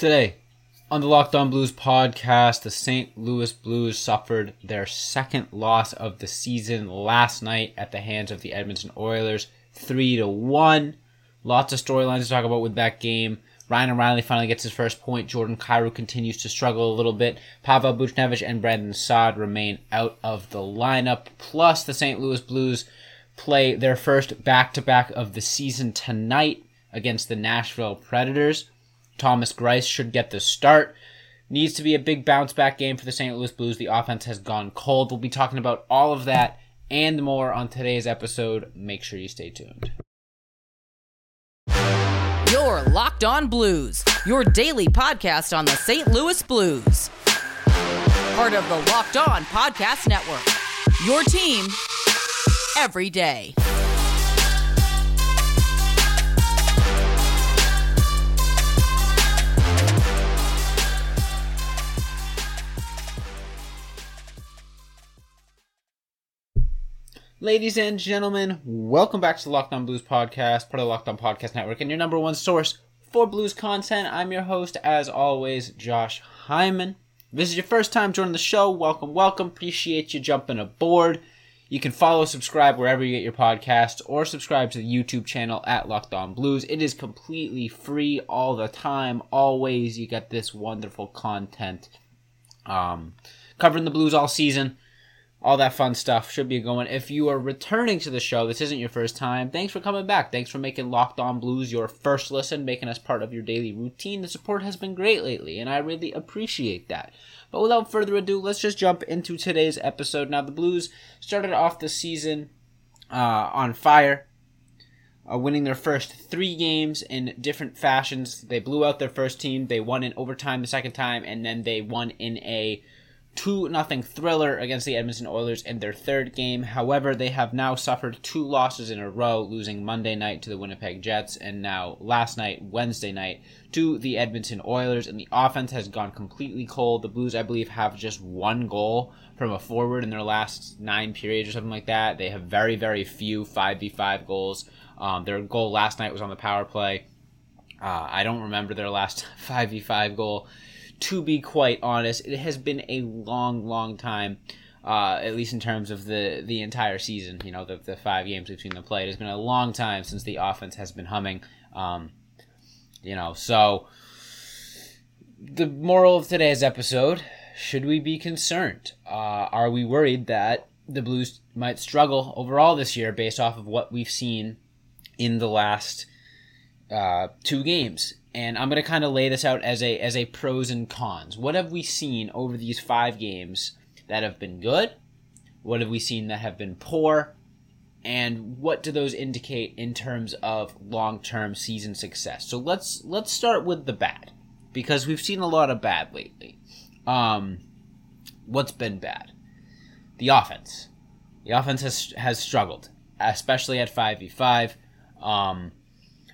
Today, on the Locked On Blues podcast, the St. Louis Blues suffered their second loss of the season last night at the hands of the Edmonton Oilers, three to one. Lots of storylines to talk about with that game. Ryan O'Reilly finally gets his first point. Jordan Kyrou continues to struggle a little bit. Pavel Buchnevich and Brandon Saad remain out of the lineup. Plus, the St. Louis Blues play their first back-to-back of the season tonight against the Nashville Predators. Thomas Greiss should get the start. Needs to be a big bounce back game for the St. Louis Blues. The offense has gone cold. We'll be talking about all of that and more on today's episode. Make sure you stay tuned. Your Locked On Blues, your daily podcast on the St. Louis Blues. Part of the Locked On Podcast Network. Your team every day. Ladies and gentlemen, welcome back to the Locked On Blues podcast, part of the Locked On Podcast Network, and your number one source for blues content. I'm your host, as always, Josh Hyman. If this is your first time joining the show, welcome, welcome. Appreciate you jumping aboard. You can follow, subscribe wherever you get your podcasts, or subscribe to the YouTube channel at Locked On Blues. It is completely free all the time, always. You get this wonderful content um, covering the Blues all season all that fun stuff should be going. If you are returning to the show, this isn't your first time, thanks for coming back. Thanks for making Locked On Blues your first listen, making us part of your daily routine. The support has been great lately, and I really appreciate that. But without further ado, let's just jump into today's episode. Now, the Blues started off the season uh, on fire. Uh, winning their first three games in different fashions. They blew out their first team. They won in overtime the second time, and then they won in a 2 nothing thriller against the Edmonton Oilers in their third game. However, they have now suffered two losses in a row, losing Monday night to the Winnipeg Jets and now last night, Wednesday night, to the Edmonton Oilers. And the offense has gone completely cold. The Blues, I believe, have just one goal from a forward in their last nine periods or something like that. They have very, very few 5v5 goals. Um, their goal last night was on the power play. Uh, I don't remember their last 5v5 goal to be quite honest, it has been a long, long time. Uh, at least in terms of the the entire season, you know, the, the five games we've seen them play. It has been a long time since the offense has been humming. Um, you know, so the moral of today's episode: Should we be concerned? Uh, are we worried that the Blues might struggle overall this year based off of what we've seen in the last uh, two games? And I'm going to kind of lay this out as a as a pros and cons. What have we seen over these 5 games that have been good? What have we seen that have been poor? And what do those indicate in terms of long-term season success? So let's let's start with the bad because we've seen a lot of bad lately. Um what's been bad? The offense. The offense has has struggled, especially at 5v5. Um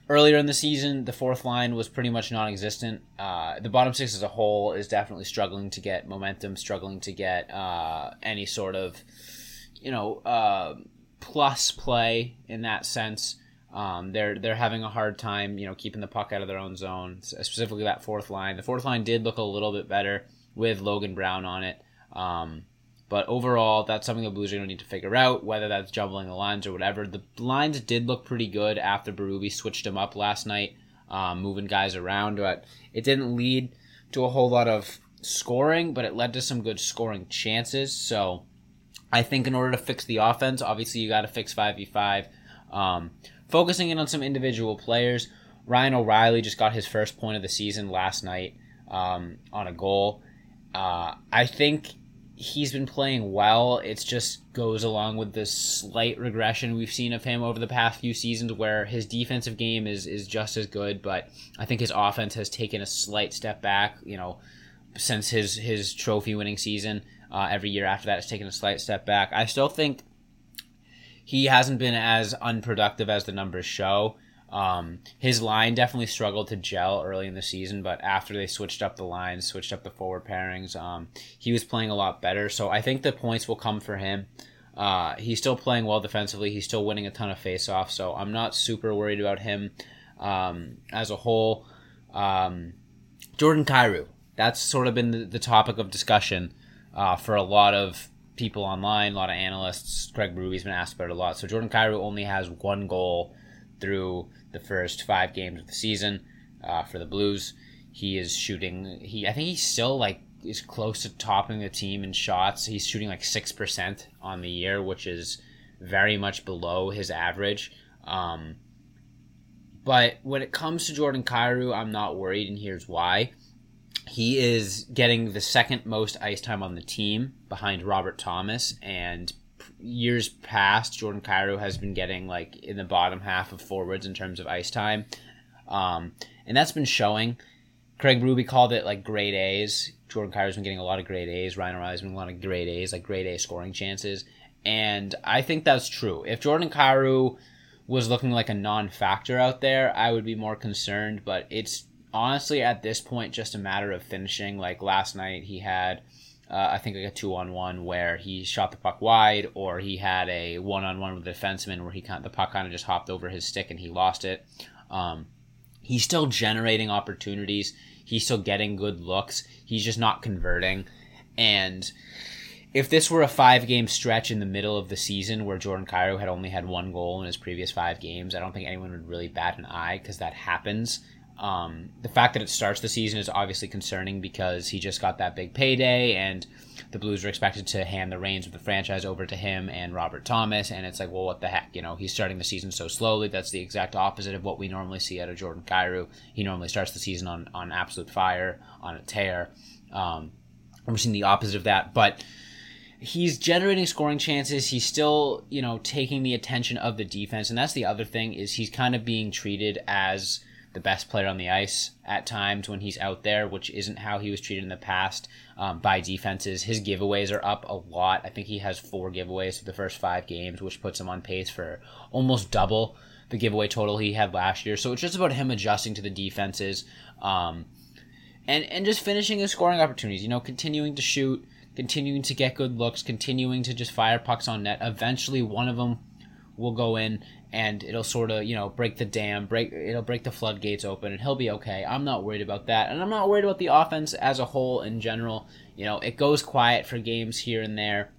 earlier in the season, the fourth line was pretty much non-existent. Uh, the bottom six as a whole is definitely struggling to get momentum, struggling to get uh, any sort of, you know, uh, plus play in that sense. Um, they're they're having a hard time, you know, keeping the puck out of their own zone. Specifically, that fourth line. The fourth line did look a little bit better with Logan Brown on it. Um, but overall, that's something the Blues are going to need to figure out, whether that's jumbling the lines or whatever. The lines did look pretty good after Berube switched them up last night, um, moving guys around, but it didn't lead to a whole lot of scoring, but it led to some good scoring chances. So I think in order to fix the offense, obviously you got to fix 5v5. Um, focusing in on some individual players, Ryan O'Reilly just got his first point of the season last night um, on a goal. Uh, I think he's been playing well. It just goes along with the slight regression we've seen of him over the past few seasons, where his defensive game is is just as good, but I think his offense has taken a slight step back. You know, since his his trophy winning season, uh, every year after that has taken a slight step back. I still think he hasn't been as unproductive as the numbers show. Um, his line definitely struggled to gel early in the season, but after they switched up the lines, switched up the forward pairings, um, he was playing a lot better. So I think the points will come for him. Uh, he's still playing well defensively. He's still winning a ton of faceoffs, so I'm not super worried about him um, as a whole. Um, Jordan Kyrou. That's sort of been the, the topic of discussion uh, for a lot of people online, a lot of analysts. Craig Berube's been asked about it a lot. So Jordan Kyrou only has one goal through the first five games of the season uh, for the Blues. He is shooting. He I think he's still like is close to topping the team in shots. He's shooting like six percent on the year, which is very much below his average. Um, but when it comes to Jordan Kyrou, I'm not worried, and here's why. He is getting the second most ice time on the team behind Robert Thomas, and years past, Jordan Kyrou has been getting like in the bottom half of forwards in terms of ice time, um, and that's been showing. Craig Berube called it like grade A's. Jordan Kyrou's been getting a lot of grade A's. Ryan O'Reilly's been a lot of grade A's, like grade A scoring chances, and I think that's true. If Jordan Kyrou was looking like a non-factor out there, I would be more concerned. But it's honestly at this point just a matter of finishing. Like last night, he had uh, I think like a two on one where he shot the puck wide, or he had a one on one with the defenseman where he kind the puck kind of just hopped over his stick and he lost it. Um, he's still generating opportunities. He's still getting good looks. He's just not converting. And if this were a five game stretch in the middle of the season where Jordan Kyrou had only had one goal in his previous five games, I don't think anyone would really bat an eye because that happens. Um, the fact that it starts the season is obviously concerning because he just got that big payday, and the Blues are expected to hand the reins of the franchise over to him and Robert Thomas. And it's like, well, what the heck? You know, he's starting the season so slowly. That's the exact opposite of what we normally see out of Jordan Kyrou. He normally starts the season on, on absolute fire, on a tear. Um, we're seeing the opposite of that. But he's generating scoring chances. He's still, you know, taking the attention of the defense. And that's the other thing is he's kind of being treated as the best player on the ice at times when he's out there, which isn't how he was treated in the past um, by defenses. His giveaways are up a lot. I think he has four giveaways for the first five games, which puts him on pace for almost double the giveaway total he had last year. So it's just about him adjusting to the defenses um, and, and just finishing his scoring opportunities, you know, continuing to shoot, continuing to get good looks, continuing to just fire pucks on net. Eventually, one of them will go in and it'll sort of you know break the dam break it'll break the floodgates open and he'll be okay. I'm not worried about that. And i'm not worried about the offense as a whole in general. You know it goes quiet for games here and there.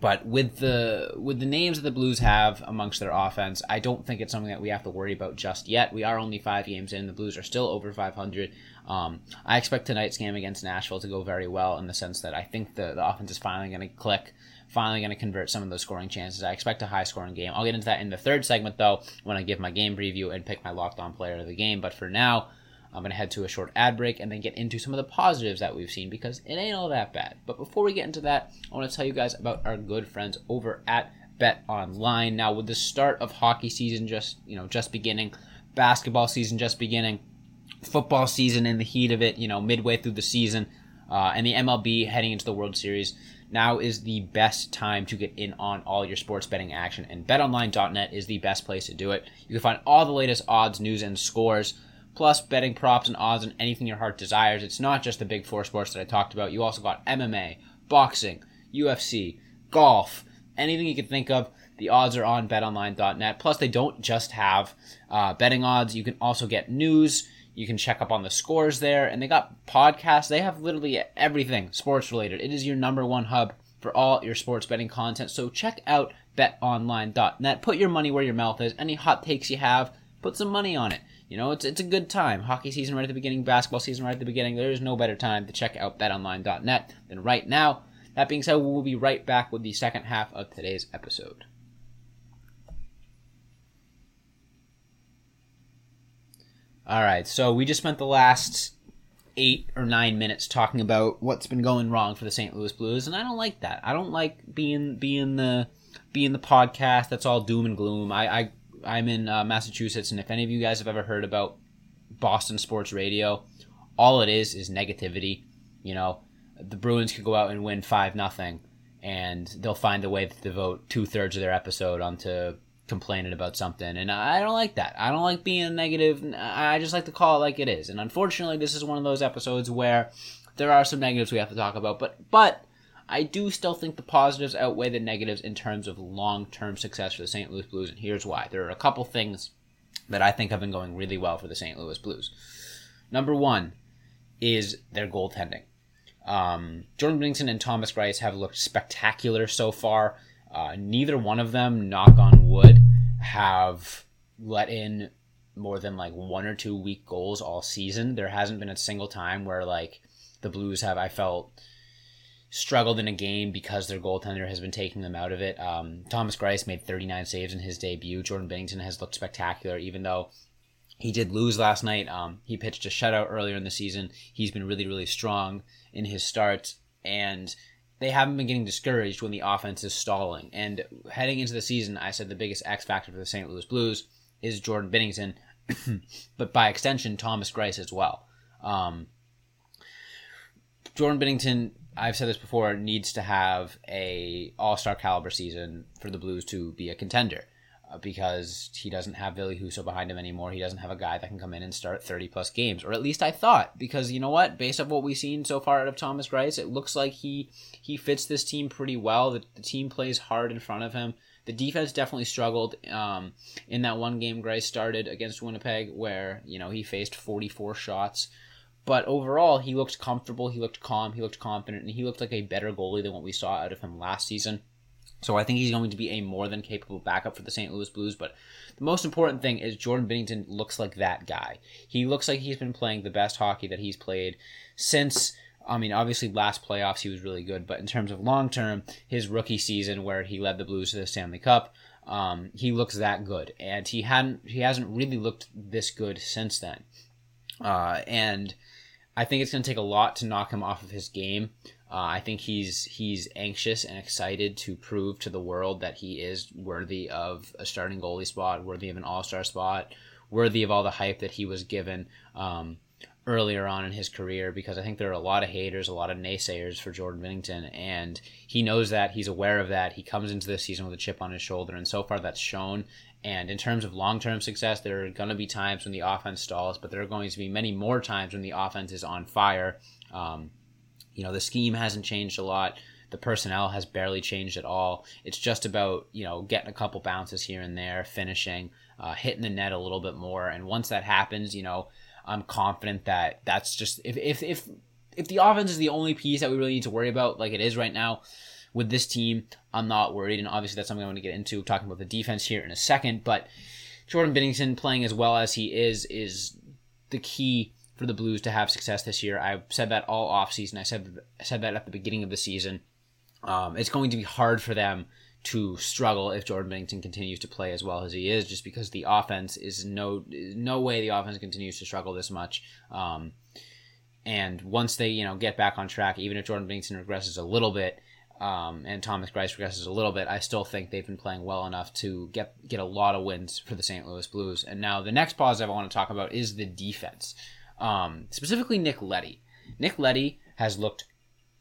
But with the with the names that the blues have amongst their offense i don't think it's something that we have to worry about just yet. We are only five games in. The blues are still over 500 um, i expect tonight's game against nashville to go very well in the sense that i think the, the offense is finally going to click finally going to convert some of those scoring chances. I expect a high scoring game. I'll get into that in the third segment, though, when I give my game preview and pick my locked on player of the game. But for now, I'm going to head to a short ad break and then get into some of the positives that we've seen because it ain't all that bad. But before we get into that, I want to tell you guys about our good friends over at Bet Online. Now, with the start of hockey season just, you know, just beginning, basketball season just beginning, football season in the heat of it, you know, midway through the season, uh, and the MLB heading into the World Series, now is the best time to get in on all your sports betting action, and betonline.net is the best place to do it. You can find all the latest odds, news, and scores, plus betting props and odds on anything your heart desires. It's not just the big four sports that I talked about. You also got MMA, boxing, UFC, golf, anything you can think of. The odds are on betonline.net. Plus, they don't just have uh, betting odds. You can also get news you can check up on the scores there, and they got podcasts. They have literally everything sports related. It is your number one hub for all your sports betting content. So check out betonline.net. Put your money where your mouth is. Any hot takes you have, put some money on it. You know, it's it's a good time. Hockey season right at the beginning, basketball season right at the beginning. There is no better time to check out betonline.net than right now. That being said, we will be right back with the second half of today's episode. All right, so we just spent the last eight or nine minutes talking about what's been going wrong for the St. Louis Blues, and I don't like that. I don't like being being the being the podcast that's all doom and gloom. I, I I'm in uh, Massachusetts, and if any of you guys have ever heard about Boston sports radio, all it is is negativity. You know, the Bruins could go out and win five nothing, and they'll find a way to devote two thirds of their episode onto complaining about something and i don't like that. I don't like being negative. I just like to call it like it is. And unfortunately this is one of those episodes where there are some negatives we have to talk about but but i do still think the positives outweigh the negatives in terms of long-term success for the st louis blues and here's why. There are a couple things that i think have been going really well for the st louis blues. Number one is their goaltending. Um, Jordan Binnington and Thomas Greiss have looked spectacular so far. Uh, neither one of them, knock on wood, have let in more than like one or two weak goals all season. There hasn't been a single time where like the Blues have, I felt, struggled in a game because their goaltender has been taking them out of it. Um, Thomas Greiss made 39 saves in his debut. Jordan Binnington has looked spectacular, even though he did lose last night. Um, he pitched a shutout earlier in the season. He's been really, really strong in his starts, and they haven't been getting discouraged when the offense is stalling. And heading into the season, I said the biggest X factor for the St. Louis Blues is Jordan Binnington, but by extension, Thomas Greiss as well. Um, Jordan Binnington, I've said this before, needs to have a All Star caliber season for the Blues to be a contender. Uh, because he doesn't have Ville Husso behind him anymore. He doesn't have a guy that can come in and start 30 plus games, or at least I thought. Because you know what, based on what we've seen so far out of Thomas Greiss, it looks like he he fits this team pretty well. The, the team plays hard in front of him. The defense definitely struggled um, in that one game Greiss started against Winnipeg, where you know he faced 44 shots. But overall, he looked comfortable. He looked calm. He looked confident, and he looked like a better goalie than what we saw out of him last season. So I think he's going to be a more than capable backup for the St. Louis Blues. But the most important thing is Jordan Binnington looks like that guy. He looks like he's been playing the best hockey that he's played since. I mean, obviously, last playoffs he was really good, but in terms of long term, his rookie season where he led the Blues to the Stanley Cup, um, he looks that good, and he hadn't he hasn't really looked this good since then. Uh, and I think it's going to take a lot to knock him off of his game. Uh, I think he's he's anxious and excited to prove to the world that he is worthy of a starting goalie spot, worthy of an All Star spot, worthy of all the hype that he was given um, earlier on in his career. Because I think there are a lot of haters, a lot of naysayers for Jordan Binnington, and he knows that. He's aware of that. He comes into this season with a chip on his shoulder, and so far that's shown. And in terms of long term success, there are going to be times when the offense stalls, but there are going to be many more times when the offense is on fire. Um, you know, the scheme hasn't changed a lot. The personnel has barely changed at all. It's just about, you know, getting a couple bounces here and there, finishing, uh, hitting the net a little bit more. And once that happens, you know, I'm confident that that's just, if, if, if, if the offense is the only piece that we really need to worry about, like it is right now, with this team, I'm not worried. And obviously, that's something I'm going to get into talking about the defense here in a second. But Jordan Binnington playing as well as he is is the key for the Blues to have success this year. I've said that all offseason. I said said that at the beginning of the season. Um, it's going to be hard for them to struggle if Jordan Binnington continues to play as well as he is, just because the offense is no no way the offense continues to struggle this much. Um, and once they you know get back on track, even if Jordan Binnington regresses a little bit, um, and Thomas Greiss regresses a little bit, I still think they've been playing well enough to get get a lot of wins for the St. Louis Blues. And now the next positive I want to talk about is the defense um, specifically Nick Leddy. Nick Leddy has looked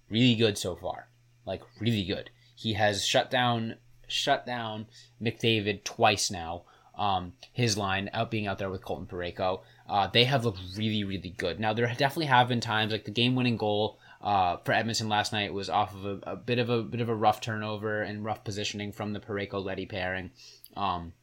really good so far, like really good. He has shut down shut down McDavid twice now. Um, his line out being out there with Colton Parayko. Uh, they have looked really, really good. Now there definitely have been times like the game-winning goal uh, for Edmonton last night was off of a, a, bit of a bit of a rough turnover and rough positioning from the Parayko Leddy pairing. Um,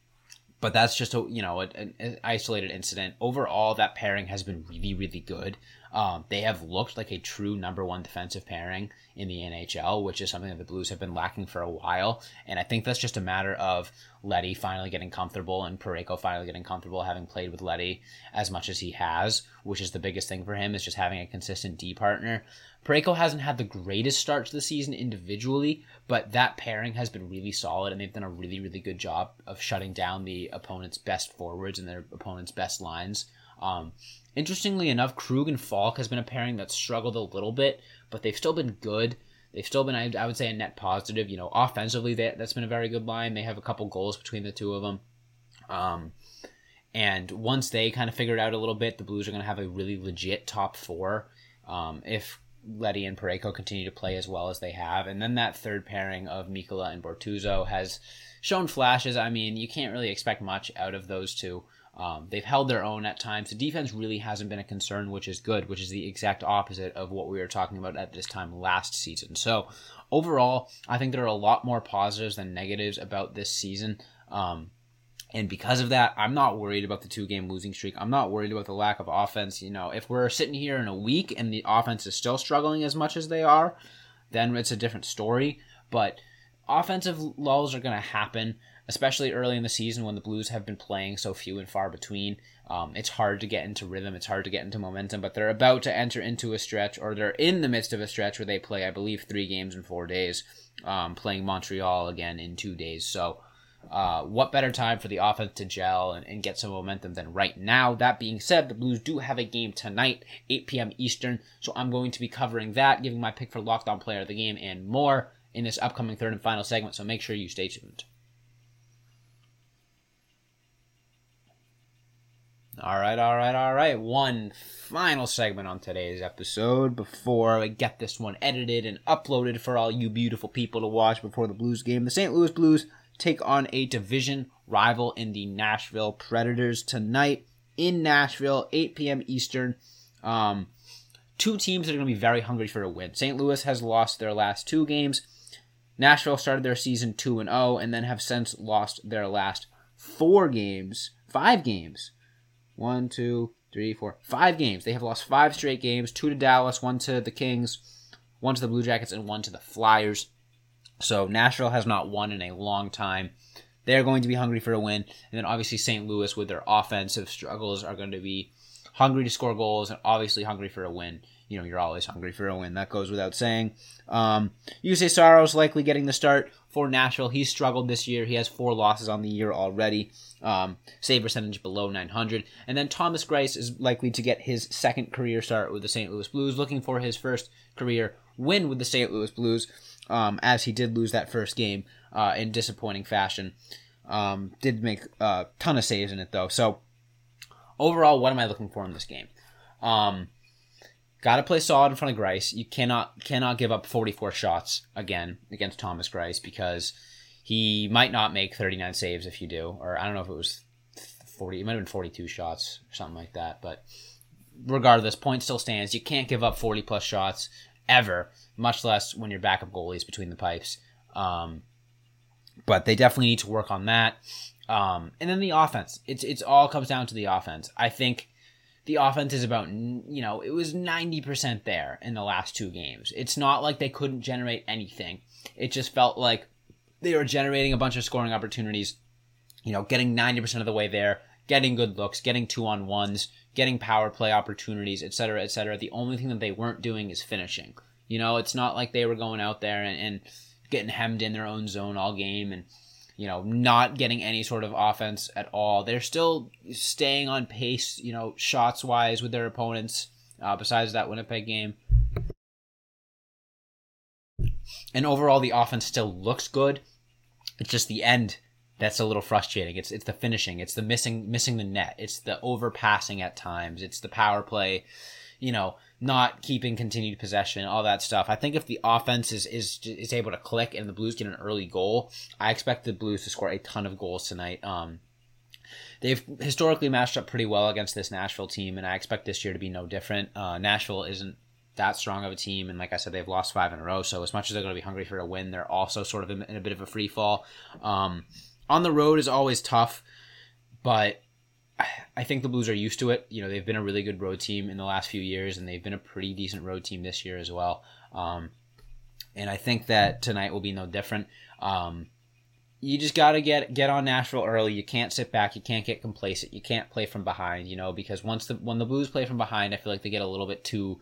but that's just a you know an, an, isolated incident. Overall, that pairing has been really really good. Um, they have looked like a true number one defensive pairing in the NHL, which is something that the Blues have been lacking for a while. And I think that's just a matter of Leddy finally getting comfortable and Parayko finally getting comfortable having played with Leddy as much as he has, which is the biggest thing for him is just having a consistent D partner. Parayko hasn't had the greatest start to the season individually, but that pairing has been really solid, and they've done a really, really good job of shutting down the opponent's best forwards and their opponent's best lines. Um, interestingly enough, Krug and Faulk has been a pairing that's struggled a little bit, but they've still been good. They've still been, I would say, a net positive. You know, offensively, they, that's been a very good line. They have a couple goals between the two of them. Um, and once they kind of figure it out a little bit, the Blues are going to have a really legit top four. Um, if Leddy and Parayko continue to play as well as they have. And then that third pairing of Mikkola and Bortuzzo has shown flashes. I mean, you can't really expect much out of those two. Um, they've held their own at times. The defense really hasn't been a concern, which is good, which is the exact opposite of what we were talking about at this time last season. So, overall, I think there are a lot more positives than negatives about this season. Um, And because of that, I'm not worried about the two game losing streak. I'm not worried about the lack of offense. You know, if we're sitting here in a week and the offense is still struggling as much as they are, then it's a different story. But offensive lulls are going to happen, especially early in the season when the Blues have been playing so few and far between. Um, it's hard to get into rhythm, it's hard to get into momentum, but they're about to enter into a stretch, or they're in the midst of a stretch where they play, I believe, three games in four days, um, playing Montreal again in two days. So uh, what better time for the offense to gel and, and, get some momentum than right now? That being said, the Blues do have a game tonight, 8 p.m. Eastern, so I'm going to be covering that, giving my pick for locked on player of the game, and more in this upcoming third and final segment, so make sure you stay tuned. All right, all right, all right. One final segment on today's episode before I get this one edited and uploaded for all you beautiful people to watch before the Blues game. The St. Louis Blues take on a division rival in the Nashville Predators tonight in Nashville, 8 p.m. Eastern. Um, two teams that are going to be very hungry for a win. St. Louis has lost their last two games. Nashville started their season 2 and 0 and then have since lost their last four games, five games. One, two, three, four, five games. They have lost five straight games two to Dallas, one to the Kings, one to the Blue Jackets, and one to the Flyers. So Nashville has not won in a long time. They're going to be hungry for a win. And then obviously St. Louis with their offensive struggles are going to be hungry to score goals and obviously hungry for a win. You know, you're always hungry for a win. That goes without saying. Um, Juuse Saros likely getting the start for Nashville. He's struggled this year. He has four losses on the year already. Um, save percentage below 900. And then Thomas Greiss is likely to get his second career start with the St. Louis Blues, looking for his first career win with the St. Louis Blues um, as he did lose that first game uh, in disappointing fashion. Um, did make a ton of saves in it though. So overall, what am I looking for in this game? Um, Got to play solid in front of Greiss. You cannot cannot give up 44 shots again against Thomas Greiss because he might not make 39 saves if you do, or I don't know if it was 40. It might have been 42 shots or something like that. But regardless, point still stands. You can't give up 40 plus shots ever, much less when your backup goalies between the pipes. Um, but they definitely need to work on that. Um, and then the offense. It's it's all comes down to the offense. I think the offense is about you know it was 90% there in the last two games. It's not like they couldn't generate anything. It just felt like they were generating a bunch of scoring opportunities, you know, getting 90% of the way there, getting good looks, getting two on ones, getting power play opportunities, etc., etc. The only thing that they weren't doing is finishing. You know, it's not like they were going out there and, and getting hemmed in their own zone all game and you know, not getting any sort of offense at all. They're still staying on pace, you know, shots wise with their opponents. Uh, besides that Winnipeg game, and overall the offense still looks good. It's just the end that's a little frustrating. It's it's the finishing. It's the missing missing the net. It's the overpassing at times. It's the power play. You know, not keeping continued possession, all that stuff. I think if the offense is is is able to click and the Blues get an early goal, I expect the Blues to score a ton of goals tonight. Um, they've historically matched up pretty well against this Nashville team, and I expect this year to be no different. Uh, Nashville isn't that strong of a team, and like I said, they've lost five in a row. So as much as they're going to be hungry for a win, they're also sort of in, in a bit of a free fall. Um, on the road is always tough, but I think the Blues are used to it. You know, they've been a really good road team in the last few years, and they've been a pretty decent road team this year as well. Um, and I think that tonight will be no different. Um, you just got to get get on Nashville early. You can't sit back. You can't get complacent. You can't play from behind. You know, because once the when the Blues play from behind, I feel like they get a little bit too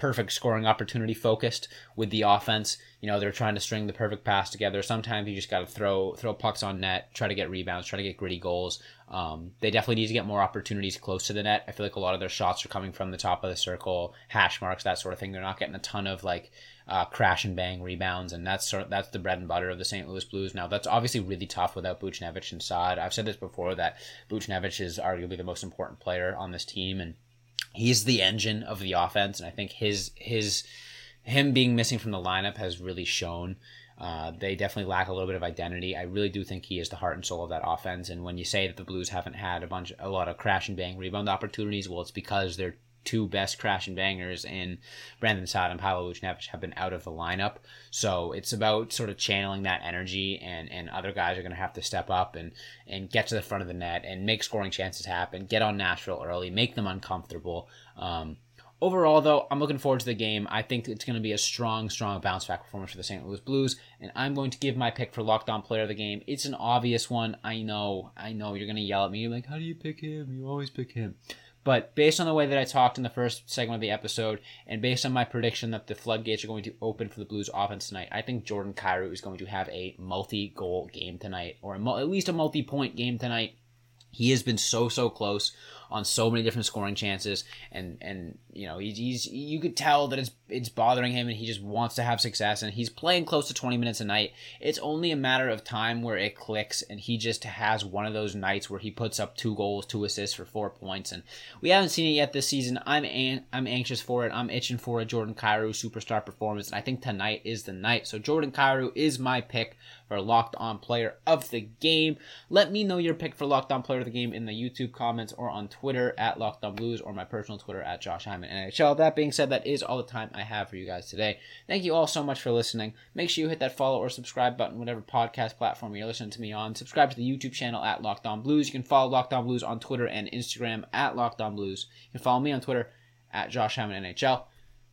perfect scoring opportunity focused with the offense. You know, they're trying to string the perfect pass together. Sometimes you just got to throw throw pucks on net, try to get rebounds, try to get gritty goals. Um, they definitely need to get more opportunities close to the net. I feel like a lot of their shots are coming from the top of the circle, hash marks, that sort of thing. They're not getting a ton of like uh, crash and bang rebounds, and that's sort of, that's the bread and butter of the St. Louis Blues. Now that's obviously really tough without Buchnevich and Saad. I've said this before that Buchnevich is arguably the most important player on this team, and he's the engine of the offense, and I think his his him being missing from the lineup has really shown. Uh, they definitely lack a little bit of identity. I really do think he is the heart and soul of that offense. And when you say that the Blues haven't had a bunch, a lot of crash and bang rebound opportunities, well, it's because they're two best crash and bangers in Brandon Saad and Pavel Buchnevich have been out of the lineup. So it's about sort of channeling that energy, and, and other guys are going to have to step up and, and get to the front of the net and make scoring chances happen, get on Nashville early, make them uncomfortable. Um, overall, though, I'm looking forward to the game. I think it's going to be a strong, strong bounce back performance for the St. Louis Blues, and I'm going to give my pick for locked on player of the game. It's an obvious one. I know, I know you're going to yell at me. You're like, how do you pick him? You always pick him. But based on the way that I talked in the first segment of the episode, and based on my prediction that the floodgates are going to open for the Blues offense tonight, I think Jordan Kyrou is going to have a multi-goal game tonight, or a, at least a multi-point game tonight. He has been so so close on so many different scoring chances, and and you know he's, he's you could tell that it's it's bothering him, and he just wants to have success, and he's playing close to 20 minutes a night. It's only a matter of time where it clicks, and he just has one of those nights where he puts up two goals, two assists for four points, and we haven't seen it yet this season. I'm an, I'm anxious for it. I'm itching for a Jordan Kyrou superstar performance, and I think tonight is the night. So Jordan Kyrou is my pick for Locked On Player of the Game. Let me know your pick for Locked On Player of the Game in the YouTube comments or on Twitter at Locked On Blues or my personal Twitter at Josh Hyman NHL. That being said, that is all the time I have for you guys today. Thank you all so much for listening. Make sure you hit that follow or subscribe button, whatever podcast platform you're listening to me on. Subscribe to the YouTube channel at Locked On Blues. You can follow Locked On Blues on Twitter and Instagram at Locked On Blues. You can follow me on Twitter at Josh Hyman NHL.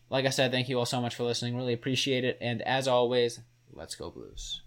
Like I said, thank you all so much for listening. Really appreciate it. And as always, let's go Blues.